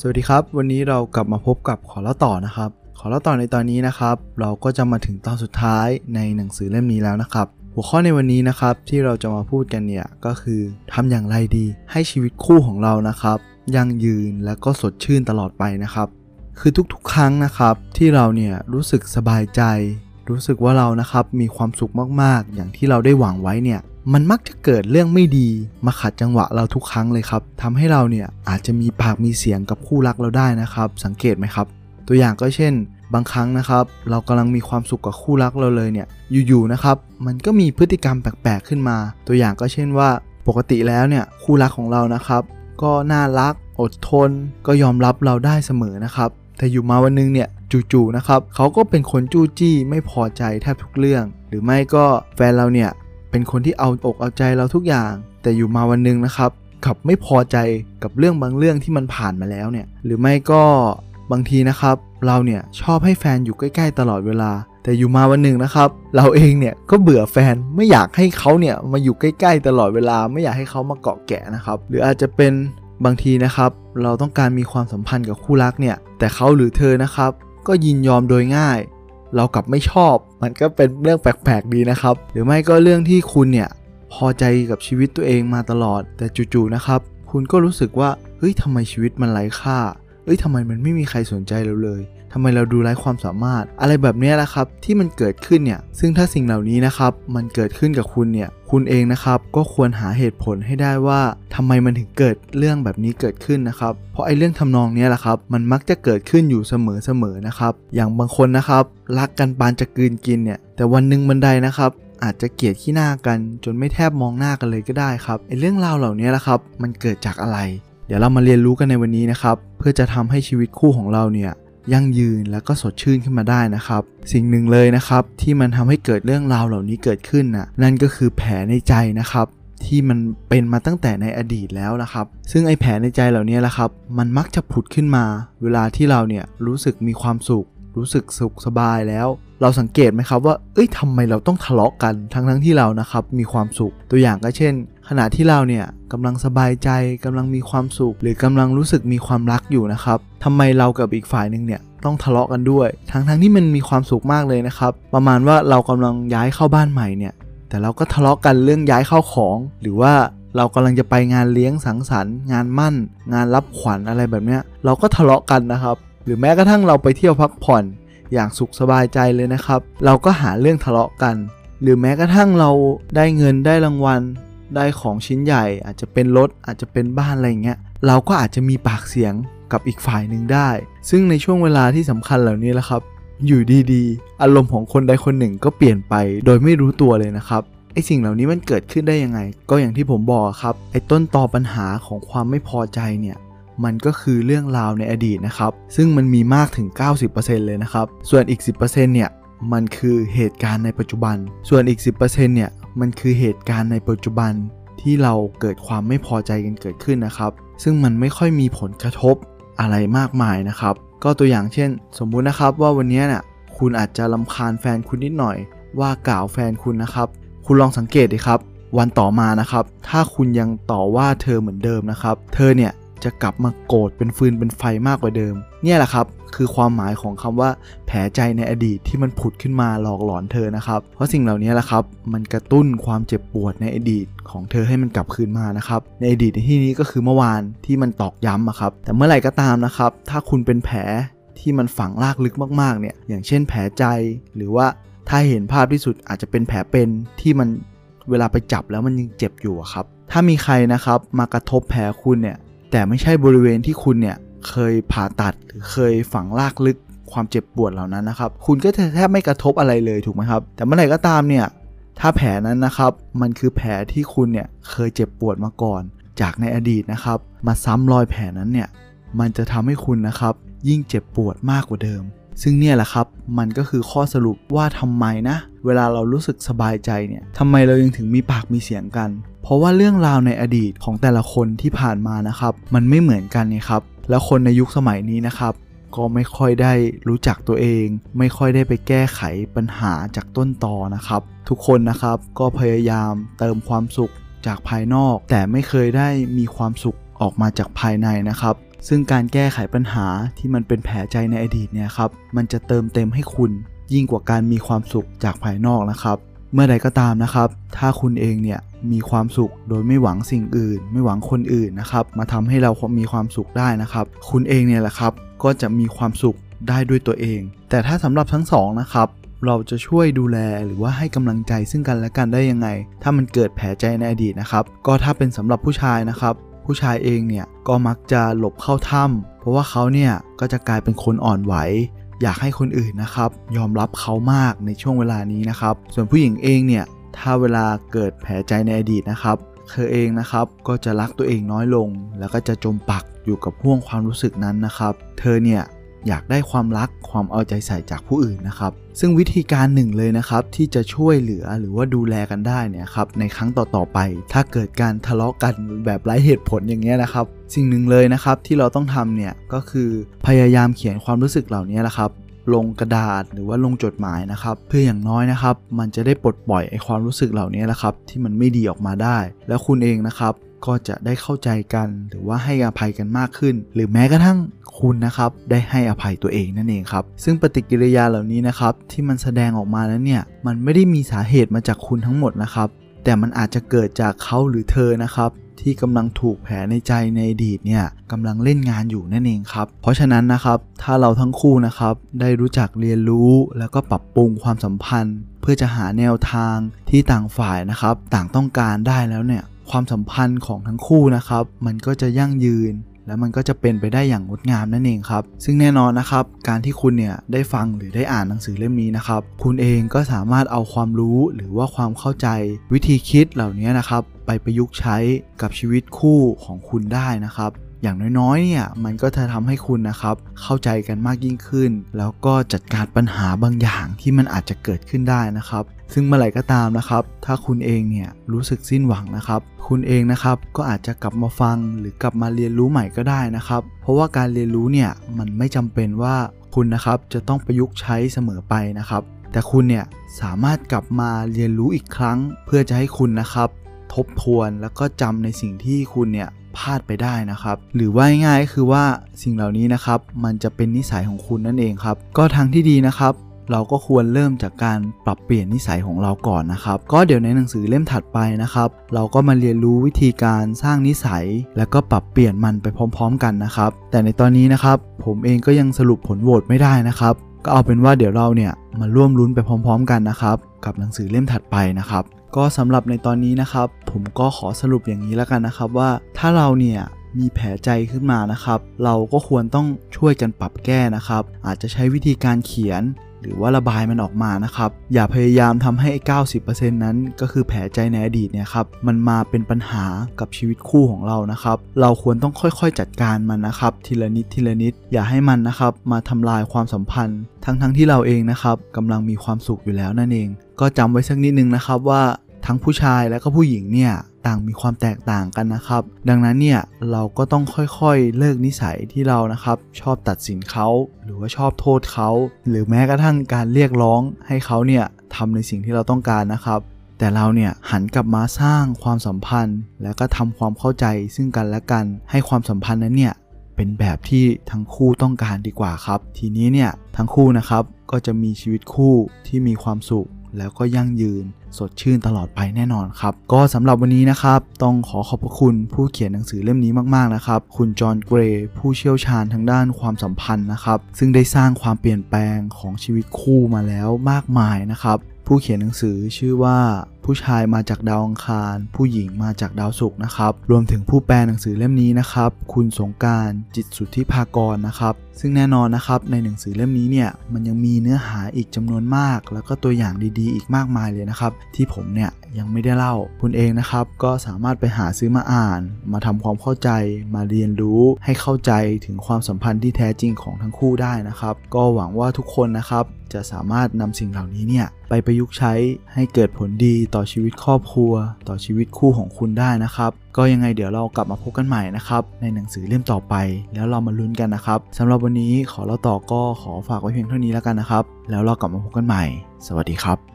สวัสดีครับ วันนี้เรากลับมาพบกับขอเล่าต่อนะครับ ขอเล่าต่อในตอนนี้นะครับ เราก็จะมาถึงตอนสุดท้ายในหนังสือเล่มนี้แล้วนะครับ หัวข้อในวันนี้นะครับที่เราจะมาพูดกันเนี่ยก็คือทำอย่างไรดี ให้ชีวิตคู่ของเรานะครับยั่งยืนและก็สดชื่นตลอดไปนะครับ คือทุกๆ ครั้งนะครับ ที่เราเนี่ยรู้สึกสบายใจ รู้สึกว่าเรานะครับมีความสุขมากๆ อย่างที่เราได้หวังไว้เนี่ย มันมักจะเกิดเรื่องไม่ดีมาขัดจังหวะเราทุกครั้งเลยครับทำให้เราเนี่ยอาจจะมีปากมีเสียงกับคู่รักเราได้นะครับ สังเกตไหมครับ ตัวอย่างก็เช่น บางครั้งนะครับ เรากำลังมีความสุขกับคู่รักเราเลยเนี่ยอยู่ๆนะครับ มันก็มีพฤติกรรมแปลกๆขึ้นมา ตัวอย่างก็เช่นว่าปกติแล้วเนี่ยคู่รักของเรานะครับ ก็น่ารักอดทน ก็ยอมรับเราได้เสมอนะครับแต่อยู่มาวันนึงเนี่ยจู่ๆนะครับเขาก็เป็นคนจู้จี้ไม่พอใจแทบทุกเรื่อง หรือไม่ก็แฟนเราเนี่ย เป็นคนที่เอาอกเอาใจเราทุกอย่าง แต่อยู่มาวันนึงนะครับกลับไม่พอใจกับเรื่องบางเรื่องที่มันผ่านมาแล้วเนี่ย หรือไม่ก็บางทีนะครับ เราเนี่ยชอบให้แฟนอยู่ใกล้ ๆ ตลอดเวลา แต่อยู่มาวันหนึ่งนะครับ เราเองเนี่ยก็เบื่อแฟนไม่อยากให้เขาเนี่ยมาอยู่ใกล้ ๆ ตลอดเวลา ไม่อยากให้เขามาเกาะแกะนะครับ หรืออาจจะเป็นบางทีนะครับ เราต้องการมีความสัมพันธ์กับคู่รักเนี่ย แต่เขาหรือเธอนะครับ ก็ยินยอมโดยง่าย เรากลับไม่ชอบ มันก็เป็นเรื่องแปลกๆดีนะครับ หรือไม่ก็เรื่องที่คุณเนี่ยพอใจกับชีวิตตัวเองมาตลอด แต่จู่ๆนะครับ คุณก็รู้สึกว่าเฮ้ยทำไมชีวิตมันไร้ค่าเอ้ยทำไมมันไม่มีใครสนใจเราเลย ทำไมเราดูไร้ความสามารถ อะไรแบบนี้แหละครับที่มันเกิดขึ้นเนี่ยซึ่งถ้าสิ่งเหล่านี้นะครับมันเกิดขึ้นกับคุณเนี่ยคุณเองนะครับก็ควรหาเหตุผลให้ได้ว่าทำไมมันถึงเกิดเรื่องแบบนี้เกิดขึ้นนะครับ เพราะไอ้เรื่องทำนองนี้แหละครับมันมักจะเกิดขึ้นอยู่เสมอๆนะครับ อย่างบางคนนะครับรักกันปานจะกืนกินเนี่ยแต่วันหนึ่งบันไดนะครับอาจจะเกลียดขี้หน้ากันจนไม่แทบมองหน้ากันเลยก็ได้ครับไอ้เรื่องราวเหล่านี้แหละครับ มันเกิดจากอะไร เดี๋ยวเรามาเรียนรู้กันในวันนี้นะครับ เพื่อจะทำให้ชีวิตคู่ของเราเนี่ย ยั่งยืนและก็สดชื่นขึ้นมาได้นะครับ สิ่งหนึ่งเลยนะครับที่มันทำให้เกิดเรื่องราวเหล่านี้เกิดขึ้นนะนั่นก็คือแผลในใจนะครับที่มันเป็นมาตั้งแต่ในอดีตแล้วนะครับ ซึ่งไอ้แผลในใจเหล่านี้แหละครับ มันมักจะผุดขึ้นมา เวลาที่เราเนี่ยรู้สึกมีความสุข รู้สึกสุขสบายแล้ว เราสังเกตไหมครับว่า เอ้ยทำไมเราต้องทะเลาะกัน ทั้งทั้งที่เรานะครับมีความสุข ตัวอย่างก็เช่น ขณะที่เราเนี่ยกำลังสบายใจกำลังมีความสุข หรือกำลังรู้สึกมีความรักอยู่นะครับทำไมเรากับอีกฝ่ายหนึ่งเนี่ยต้องทะเลาะกันด้วย ทั้งทั้งที่มันมีความสุขมากเลยนะครับ ประมาณว่าเรากำลังย้ายเข้าบ้านใหม่เนี่ย แต่เราก็ทะเลาะกันเรื่องย้ายเข้าของ หรือว่าเรากำลังจะไปงานเลี้ยงสังสรรค์ งานมั่น งานรับขวัญอะไรแบบเนี้ย เราก็ทะเลาะกันนะครับหรือแม้กระทั่งเราไปเที่ยวพักผ่อนอย่างสุขสบายใจเลยนะครับ เราก็หาเรื่องทะเลาะกัน หรือแม้กระทั่งเราได้เงินได้รางวัล ได้ของชิ้นใหญ่ อาจจะเป็นรถอาจจะเป็นบ้านอะไรเงี้ยเราก็อาจจะมีปากเสียงกับอีกฝ่ายหนึ่งได้ ซึ่งในช่วงเวลาที่สำคัญเหล่านี้แหละครับ อยู่ดีๆ อารมณ์ของคนใดคนหนึ่งก็เปลี่ยนไป โดยไม่รู้ตัวเลยนะครับไอสิ่งเหล่านี้มันเกิดขึ้นได้ยังไง ก็อย่างที่ผมบอกครับไอต้นตอปัญหาของความไม่พอใจเนี่ย มันก็คือเรื่องราวในอดีตนะครับ ซึ่งมันมีมากถึง 90%เลยนะครับ ส่วนอีก 10%เนี่ยมันคือเหตุการณ์ในปัจจุบัน ส่วนอีก 10%เนี่ยมันคือเหตุการณ์ในปัจจุบันที่เราเกิดความไม่พอใจกันเกิดขึ้นนะครับ ซึ่งมันไม่ค่อยมีผลกระทบอะไรมากมายนะครับ ก็ตัวอย่างเช่น สมมุตินะครับว่าวันนี้เนี่ยคุณอาจจะลำคาญแฟนคุณนิดหน่อย ว่ากล่าวแฟนคุณนะครับ คุณลองสังเกตดิครับ วันต่อมานะครับ ถ้าคุณยังต่อว่าเธอเหมือนเดิมนะครับ เธอเนี่ย จะกลับมาโกรธเป็นฟืนเป็นไฟมากกว่าเดิม เนี่ยแหละครับ คือความหมายของคำว่าแผลใจในอดีตที่มันผุดขึ้นมาหลอกหลอนเธอนะครับ เพราะสิ่งเหล่านี้แหละครับ มันกระตุ้นความเจ็บปวดในอดีตของเธอให้มันกลับคืนมานะครับ ในอดีตในที่นี้ก็คือเมื่อวานที่มันตอกย้ำอะครับ แต่เมื่อไหร่ก็ตามนะครับ ถ้าคุณเป็นแผลที่มันฝังลากลึกมากๆเนี่ย อย่างเช่นแผลใจ หรือว่าถ้าเห็นภาพที่สุดอาจจะเป็นแผลเป็นที่มันเวลาไปจับแล้วมันยังเจ็บอยู่ครับ ถ้ามีใครนะครับมากระทบแผลคุณเนี่ย แต่ไม่ใช่บริเวณที่คุณเนี่ยเคยผ่าตัดหรือเคยฝังลากลึกความเจ็บปวดเหล่านั้นนะครับ คุณก็แทบไม่กระทบอะไรเลยถูกไหมครับ แต่เมื่อไหร่ก็ตามเนี่ย ถ้าแผลนั้นนะครับ มันคือแผลที่คุณเนี่ยเคยเจ็บปวดมาก่อน จากในอดีตนะครับ มาซ้ำรอยแผลนั้นเนี่ย มันจะทำให้คุณนะครับ ยิ่งเจ็บปวดมากกว่าเดิม ซึ่งเนี่ยแหละครับ มันก็คือข้อสรุปว่าทำไมนะ เวลาเรารู้สึกสบายใจเนี่ยทำไมเรายังถึงมีปากมีเสียงกัน เพราะว่าเรื่องราวในอดีตของแต่ละคนที่ผ่านมานะครับ มันไม่เหมือนกันไงครับ แล้วคนในยุคสมัยนี้นะครับ ก็ไม่ค่อยได้รู้จักตัวเอง ไม่ค่อยได้ไปแก้ไขปัญหาจากต้นตอนะครับ ทุกคนนะครับก็พยายามเติมความสุขจากภายนอก แต่ไม่เคยได้มีความสุขออกมาจากภายในนะครับ ซึ่งการแก้ไขปัญหาที่มันเป็นแผลใจในอดีตเนี่ยครับ มันจะเติมเต็มให้คุณยิ่งกว่าการมีความสุขจากภายนอกนะครับ เมื่อใดก็ตามนะครับ ถ้าคุณเองเนี่ย มีความสุขโดยไม่หวังสิ่งอื่น ไม่หวังคนอื่นนะครับ มาทำให้เรามีความสุขได้นะครับ คุณเองเนี่ยแหละครับ ก็จะมีความสุขได้ด้วยตัวเอง แต่ถ้าสำหรับทั้งสองนะครับเราจะช่วยดูแลหรือว่าให้กำลังใจซึ่งกันและกันได้ยังไง ถ้ามันเกิดแผลใจในอดีตนะครับ ก็ถ้าเป็นสำหรับผู้ชายนะครับ ผู้ชายเองเนี่ยก็มักจะหลบเข้าถ้ำเพราะว่าเขาเนี่ยก็จะกลายเป็นคนอ่อนไหว อยากให้คนอื่นนะครับ ยอมรับเขามากในช่วงเวลานี้นะครับ ส่วนผู้หญิงเองเนี่ย ถ้าเวลาเกิดแผลใจในอดีตนะครับ เธอเองนะครับก็จะรักตัวเองน้อยลง แล้วก็จะจมปักอยู่กับห่วงความรู้สึกนั้นนะครับ เธอเนี่ยอยากได้ความรักความเอาใจใส่จากผู้อื่นนะครับ ซึ่งวิธีการหนึ่งเลยนะครับ ที่จะช่วยเหลือหรือว่าดูแลกันได้เนี่ยครับในครั้งต่อๆไป ถ้าเกิดการทะเลาะกันแบบไร้เหตุผลอย่างเงี้ยนะครับ สิ่งหนึ่งเลยนะครับที่เราต้องทำเนี่ยก็คือพยายามเขียนความรู้สึกเหล่านี้นะครับ ลงกระดาษ หรือว่าลงจดหมายนะครับ เพื่ออย่างน้อยนะครับ มันจะได้ปลดปล่อยไอความรู้สึกเหล่านี้แหละครับ ที่มันไม่ดีออกมาได้ แล้วคุณเองนะครับก็จะได้เข้าใจกันหรือว่าให้อภัยกันมากขึ้น หรือแม้กระทั่งคุณนะครับได้ให้อภัยตัวเองนั่นเองครับ ซึ่งปฏิกิริยาเหล่านี้นะครับที่มันแสดงออกมานั้นเนี่ยมันไม่ได้มีสาเหตุมาจากคุณทั้งหมดนะครับ แต่มันอาจจะเกิดจากเขาหรือเธอนะครับ ที่กำลังถูกแผลในใจในอดีตเนี่ยกำลังเล่นงานอยู่นั่นเองครับ เพราะฉะนั้นนะครับถ้าเราทั้งคู่นะครับได้รู้จักเรียนรู้แล้วก็ปรับปรุงความสัมพันธ์ เพื่อจะหาแนวทางที่ต่างฝ่ายนะครับ ต่างต้องการได้แล้วเนี่ยความสัมพันธ์ของทั้งคู่นะครับ มันก็จะยั่งยืน แล้วมันก็จะเป็นไปได้อย่างงดงามนั่นเองครับ ซึ่งแน่นอนนะครับ การที่คุณเนี่ยได้ฟังหรือได้อ่านหนังสือเล่มนี้นะครับ คุณเองก็สามารถเอาความรู้หรือว่าความเข้าใจ วิธีคิดเหล่านี้นะครับ ไปประยุกต์ใช้กับชีวิตคู่ของคุณได้นะครับ อย่างน้อยๆเนี่ยมันก็จะทำให้คุณนะครับเข้าใจกันมากยิ่งขึ้น แล้วก็จัดการปัญหาบางอย่างที่มันอาจจะเกิดขึ้นได้นะครับ ซึ่งเมื่อไหร่ก็ตามนะครับ ถ้าคุณเองเนี่ยรู้สึกสิ้นหวังนะครับ คุณเองนะครับก็อาจจะกลับมาฟังหรือกลับมาเรียนรู้ใหม่ก็ได้นะครับ เพราะว่าการเรียนรู้เนี่ยมันไม่จำเป็นว่าคุณนะครับจะต้องประยุกต์ใช้เสมอไปนะครับ แต่คุณเนี่ยสามารถกลับมาเรียนรู้อีกครั้ง เพื่อจะให้คุณนะครับ ทบทวนแล้วก็จำในสิ่งที่คุณเนี่ย พลาดไปได้นะครับ หรือว่าง่ายๆคือว่าสิ่งเหล่านี้นะครับ มันจะเป็นนิสัยของคุณนั่นเองครับ ก็ทางที่ดีนะครับเราก็ควรเริ่มจากการปรับเปลี่ยนนิสัยของเราก่อนนะครับ ก็เดี๋ยวในหนังสือเล่มถัดไปนะครับ เราก็มาเรียนรู้วิธีการสร้างนิสัย แล้วก็ปรับเปลี่ยนมันไปพร้อม ๆ กันนะครับ แต่ในตอนนี้นะครับผมเองก็ยังสรุปผลโหวตไม่ได้นะครับ ก็เอาเป็นว่าเดี๋ยวเราเนี่ยมาร่วมลุ้นไปพร้อม ๆ กันนะครับ กับหนังสือเล่มถัดไปนะครับ ก็สำหรับในตอนนี้นะครับ ผมก็ขอสรุปอย่างนี้แล้วกันนะครับว่าถ้าเราเนี่ยมีแผลใจขึ้นมานะครับ เราก็ควรต้องช่วยกันปรับแก้นะครับ อาจจะใช้วิธีการเขียน หรือว่าระบายมันออกมานะครับ อย่าพยายามทำให้ 90%นั้นก็คือแผลใจในอดีตเนี่ยครับ มันมาเป็นปัญหากับชีวิตคู่ของเรานะครับ เราควรต้องค่อยๆจัดการมันนะครับ ทีละนิดทีละนิด อย่าให้มันนะครับมาทำลายความสัมพันธ์ ทั้งๆที่เราเองนะครับกำลังมีความสุขอยู่แล้วนั่นเอง ก็จำไว้สักนิดนึงนะครับว่าทั้งผู้ชายและก็ผู้หญิงเนี่ย ต่างมีความแตกต่างกันนะครับ ดังนั้นเนี่ยเราก็ต้องค่อยๆ เลิกนิสัยที่เรานะครับชอบตัดสินเขา หรือว่าชอบโทษเขา หรือแม้กระทั่งการเรียกร้องให้เขาเนี่ยทำในสิ่งที่เราต้องการนะครับแต่เราเนี่ยหันกลับมาสร้างความสัมพันธ์ แล้วก็ทำความเข้าใจซึ่งกันและกัน ให้ความสัมพันธ์นั้นเนี่ยเป็นแบบที่ทั้งคู่ต้องการดีกว่าครับ ทีนี้เนี่ยทั้งคู่นะครับก็จะมีชีวิตคู่ที่มีความสุข แล้วก็ยั่งยืน สดชื่นตลอดไปแน่นอนครับ ก็สำหรับวันนี้นะครับ ต้องขอขอบพระคุณผู้เขียนหนังสือเล่มนี้มากๆนะครับ คุณจอห์นเกรย์ผู้เชี่ยวชาญทางด้านความสัมพันธ์นะครับ ซึ่งได้สร้างความเปลี่ยนแปลงของชีวิตคู่มาแล้วมากมายนะครับผู้เขียนหนังสือชื่อว่าผู้ชายมาจากดาวอังคาร ผู้หญิงมาจากดาวศุกร์นะครับ รวมถึงผู้แปลหนังสือเล่มนี้นะครับ คุณสงการจิตสุทธิภากรนะครับ ซึ่งแน่นอนนะครับในหนังสือเล่มนี้เนี่ยมันยังมีเนื้อหาอีกจำนวนมาก แล้วก็ตัวอย่างดีๆ อีกมากมายเลยนะครับ ที่ผมเนี่ยยังไม่ได้เล่าคุณเองนะครับ ก็สามารถไปหาซื้อมาอ่าน มาทำความเข้าใจมาเรียนรู้ให้เข้าใจถึงความสัมพันธ์ที่แท้จริงของทั้งคู่ได้นะครับ ก็หวังว่าทุกคนนะครับจะสามารถนำสิ่งเหล่านี้เนี่ยไปประยุกต์ใช้ให้เกิดผลดีต่อชีวิตครอบครัว ต่อชีวิตคู่ของคุณได้นะครับ ก็ยังไงเดี๋ยวเรากลับมาพบกันใหม่นะครับ ในหนังสือเล่มต่อไป แล้วเรามาลุ้นกันนะครับสำหรับวันนี้ขอเล่าต่อก็ขอฝากไว้เพียงเท่านี้แล้วกันนะครับ แล้วเรากลับมาพบกันใหม่ สวัสดีครับ